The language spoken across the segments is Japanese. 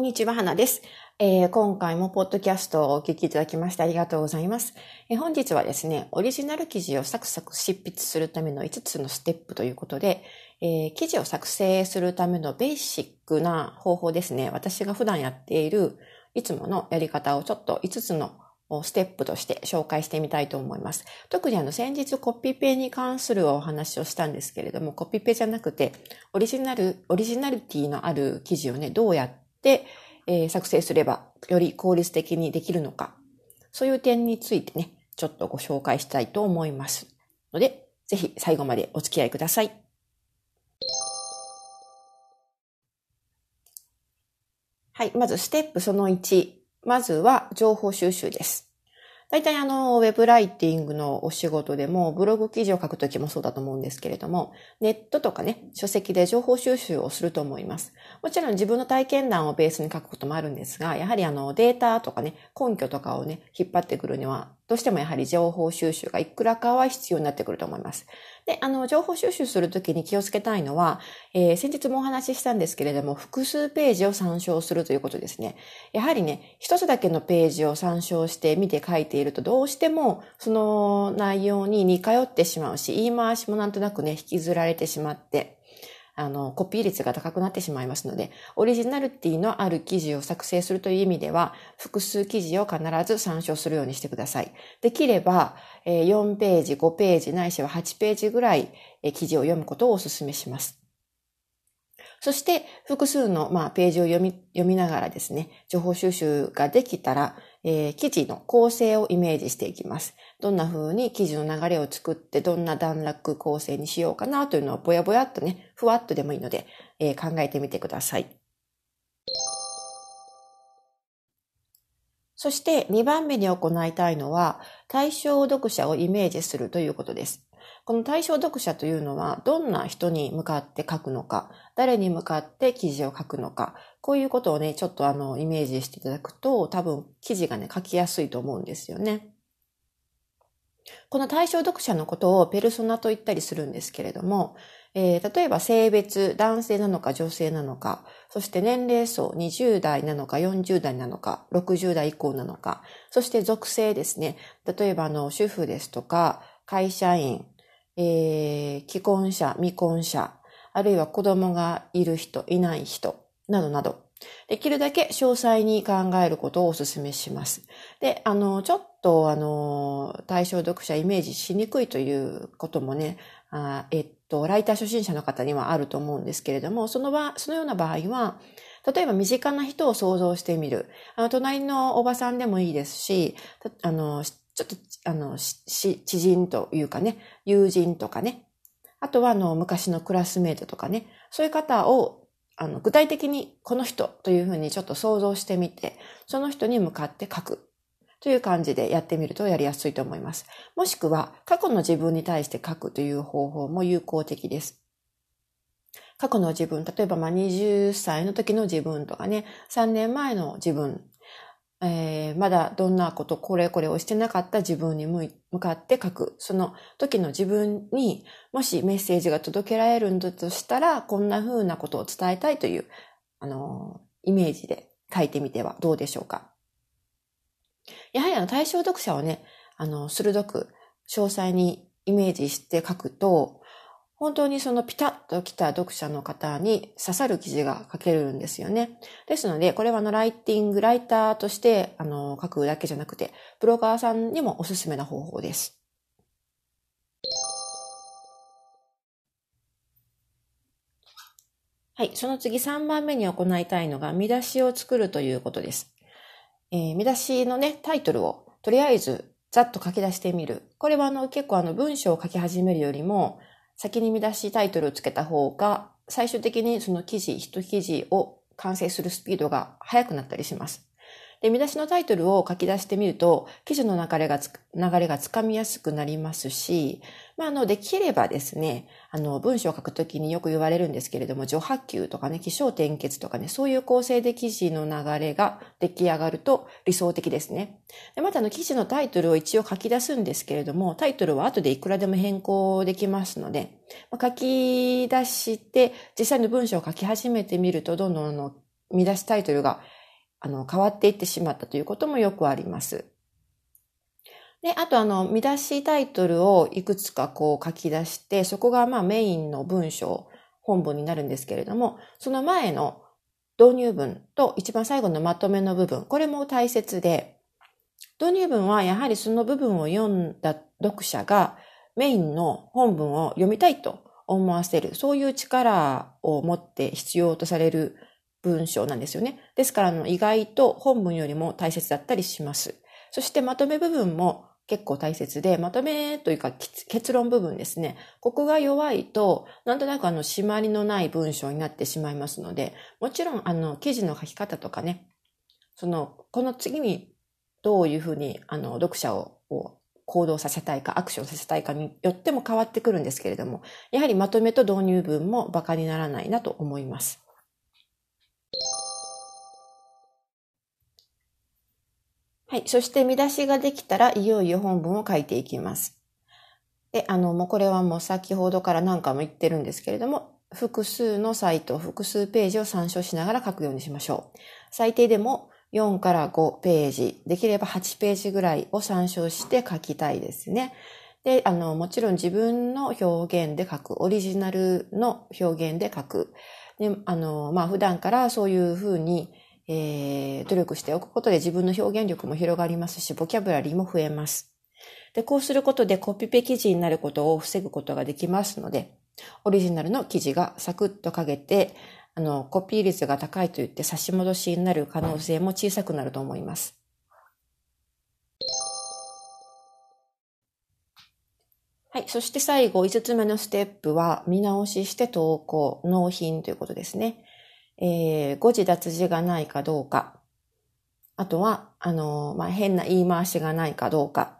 んにちは、花です。えー、今回もポッドキャストをお聞きいただきましてありがとうございます、えー、本日はですね、オリジナル記事をサクサク執筆するための5つのステップということで、えー、記事を作成するためのベーシックな方法ですね。私が普段やっているいつものやり方をちょっと5つのステップとして紹介してみたいと思います。特にあの先日コピペに関するお話をしたんですけれども、コピペじゃなくてオリジナル、オリジナリティのある記事をね、どうやっで、えー、作成すればより効率的にできるのか、そういう点についてね、ちょっとご紹介したいと思いますので、ぜひ最後までお付き合いください。はい、まずステップその1。まずは情報収集です。大体あの、ウェブライティングのお仕事でも、ブログ記事を書くときもそうだと思うんですけれども、ネットとかね、書籍で情報収集をすると思います。もちろん自分の体験談をベースに書くこともあるんですが、やはりあの、データとかね、根拠とかをね、引っ張ってくるには、どうしてもやはり情報収集がいくらかは必要になってくると思います。で、あの、情報収集するときに気をつけたいのは、えー、先日もお話ししたんですけれども、複数ページを参照するということですね。やはりね、一つだけのページを参照して見て書いていると、どうしてもその内容に似通ってしまうし、言い回しもなんとなくね、引きずられてしまって、あの、コピー率が高くなってしまいますので、オリジナルティのある記事を作成するという意味では、複数記事を必ず参照するようにしてください。できれば、4ページ、5ページ、ないしは8ページぐらい記事を読むことをお勧めします。そして、複数の、まあ、ページを読み、読みながらですね、情報収集ができたら、えー、記事の構成をイメージしていきます。どんな風に記事の流れを作って、どんな段落構成にしようかなというのはぼやぼやっとね、ふわっとでもいいので、えー、考えてみてください。そして2番目に行いたいのは、対象読者をイメージするということです。この対象読者というのは、どんな人に向かって書くのか、誰に向かって記事を書くのか、こういうことをね、ちょっとあの、イメージしていただくと、多分記事がね、書きやすいと思うんですよね。この対象読者のことをペルソナと言ったりするんですけれども、えー、例えば性別、男性なのか女性なのか、そして年齢層、20代なのか40代なのか、60代以降なのか、そして属性ですね。例えばあの、主婦ですとか、会社員、えー、既婚者、未婚者、あるいは子供がいる人、いない人、などなど、できるだけ詳細に考えることをお勧めします。で、あの、ちょっと、あの、対象読者イメージしにくいということもね、あえっと、ライター初心者の方にはあると思うんですけれども、その場、そのような場合は、例えば身近な人を想像してみる。あの、隣のおばさんでもいいですし、あの、ちょっと、あの、し知人というかね、友人とかね、あとは、あの、昔のクラスメイトとかね、そういう方を、あの、具体的にこの人というふうにちょっと想像してみて、その人に向かって書くという感じでやってみるとやりやすいと思います。もしくは、過去の自分に対して書くという方法も有効的です。過去の自分、例えばまあ20歳の時の自分とかね、3年前の自分えー、まだどんなこと、これこれをしてなかった自分に向かって書く。その時の自分にもしメッセージが届けられるんだとしたら、こんな風なことを伝えたいという、あの、イメージで書いてみてはどうでしょうか？やはりあの対象読者をね、あの、鋭く詳細にイメージして書くと、本当にそのピタッと来た読者の方に刺さる記事が書けるんですよね。ですので、これはあのライティング、ライターとしてあの書くだけじゃなくて、ブロガーさんにもおすすめな方法です。はい。その次3番目に行いたいのが見出しを作るということです。えー、見出しのね、タイトルをとりあえずざっと書き出してみる。これはあの結構あの文章を書き始めるよりも、先に見出しタイトルをつけた方が、最終的にその記事、一記事を完成するスピードが速くなったりします。で、見出しのタイトルを書き出してみると、記事の流れがつ、流れがつかみやすくなりますし、まあ、あの、できればですね、あの、文章を書くときによく言われるんですけれども、序波球とかね、気象転結とかね、そういう構成で記事の流れが出来上がると理想的ですね。でまた、あの、記事のタイトルを一応書き出すんですけれども、タイトルは後でいくらでも変更できますので、まあ、書き出して、実際の文章を書き始めてみると、どんどんあの見出しタイトルが、あの、変わっていってしまったということもよくあります。で、あとあの、見出しタイトルをいくつかこう書き出して、そこがまあメインの文章、本文になるんですけれども、その前の導入文と一番最後のまとめの部分、これも大切で、導入文はやはりその部分を読んだ読者がメインの本文を読みたいと思わせる、そういう力を持って必要とされる文章なんですよね。ですから、意外と本文よりも大切だったりします。そしてまとめ部分も結構大切で、まとめというか結論部分ですね。ここが弱いと、なんとなくあの、締まりのない文章になってしまいますので、もちろんあの、記事の書き方とかね、その、この次にどういうふうにあの、読者を行動させたいか、アクションさせたいかによっても変わってくるんですけれども、やはりまとめと導入文も馬鹿にならないなと思います。はい。そして見出しができたら、いよいよ本文を書いていきます。で、あの、もうこれはもう先ほどから何回も言ってるんですけれども、複数のサイト、複数ページを参照しながら書くようにしましょう。最低でも4から5ページ、できれば8ページぐらいを参照して書きたいですね。で、あの、もちろん自分の表現で書く、オリジナルの表現で書く。で、あの、まあ、普段からそういうふうにえー、努力しておくことで自分の表現力も広がりますし、ボキャブラリーも増えます。で、こうすることでコピペ記事になることを防ぐことができますので、オリジナルの記事がサクッと書けて、あの、コピー率が高いと言って差し戻しになる可能性も小さくなると思います。はい。そして最後、5つ目のステップは、見直しして投稿、納品ということですね。えー、誤字脱字がないかどうか。あとは、あのー、まあ、変な言い回しがないかどうか。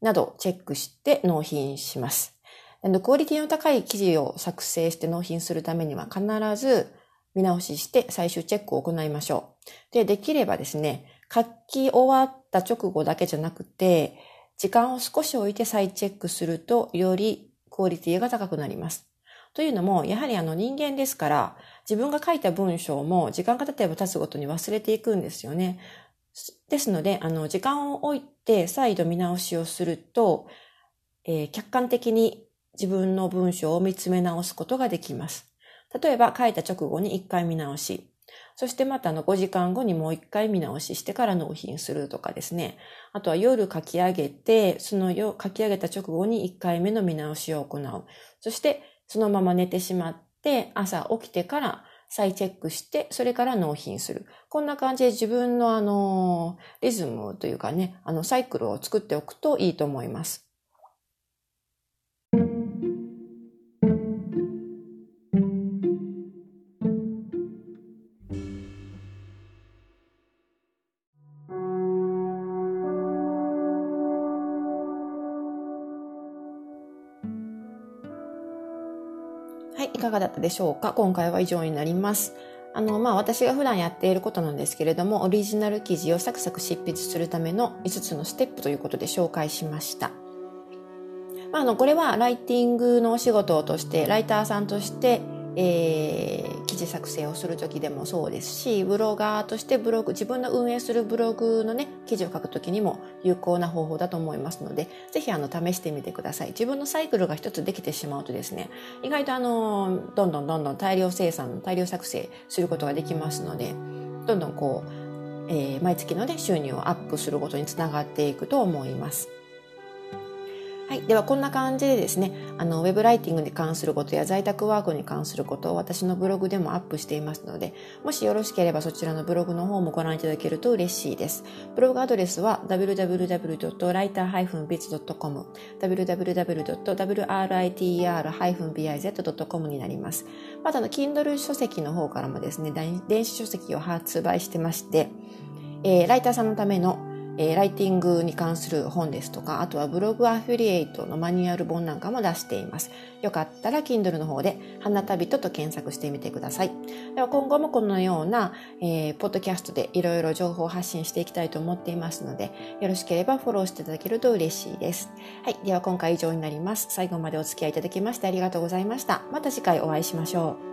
などチェックして納品します。クオリティの高い記事を作成して納品するためには必ず見直しして最終チェックを行いましょう。で、できればですね、書き終わった直後だけじゃなくて、時間を少し置いて再チェックすると、よりクオリティが高くなります。というのも、やはりあの人間ですから、自分が書いた文章も時間が経てば経つごとに忘れていくんですよね。ですので、あの、時間を置いて再度見直しをすると、えー、客観的に自分の文章を見つめ直すことができます。例えば、書いた直後に一回見直し、そしてまたあの5時間後にもう一回見直ししてから納品するとかですね。あとは夜書き上げて、その書き上げた直後に一回目の見直しを行う。そしてそのまま寝てしまっで、朝起きてから再チェックして、それから納品する。こんな感じで自分のあの、リズムというかね、あの、サイクルを作っておくといいと思います。かがだったでしょうか？今回は以上になります。あの、まあ、私が普段やっていることなんですけれども、オリジナル記事をサクサク執筆するための5つのステップということで紹介しました。まあ、あの、これはライティングのお仕事として、ライターさんとして、えー、記事作成をする時でもそうですし、ブロガーとしてブログ、自分の運営するブログのね、記事を書く時にも有効な方法だと思いますので、ぜひあの、試してみてください。自分のサイクルが一つできてしまうとですね、意外とあの、どんどんどんどん大量生産、大量作成することができますので、どんどんこう、えー、毎月のね、収入をアップすることにつながっていくと思います。はい。では、こんな感じでですね、あの、ウェブライティングに関することや在宅ワークに関することを私のブログでもアップしていますので、もしよろしければそちらのブログの方もご覧いただけると嬉しいです。ブログアドレスは www.writer-biz.com www.writer-biz.com になります。また、あの、Kindle 書籍の方からもですね、電子書籍を発売してまして、えー、ライターさんのためのえー、ライティングに関する本ですとか、あとはブログアフィリエイトのマニュアル本なんかも出しています。よかったら Kindle の方で花旅人と検索してみてください。では今後もこのような、えー、ポッドキャストでいろいろ情報を発信していきたいと思っていますので、よろしければフォローしていただけると嬉しいです。はい。では今回以上になります。最後までお付き合いいただきましてありがとうございました。また次回お会いしましょう。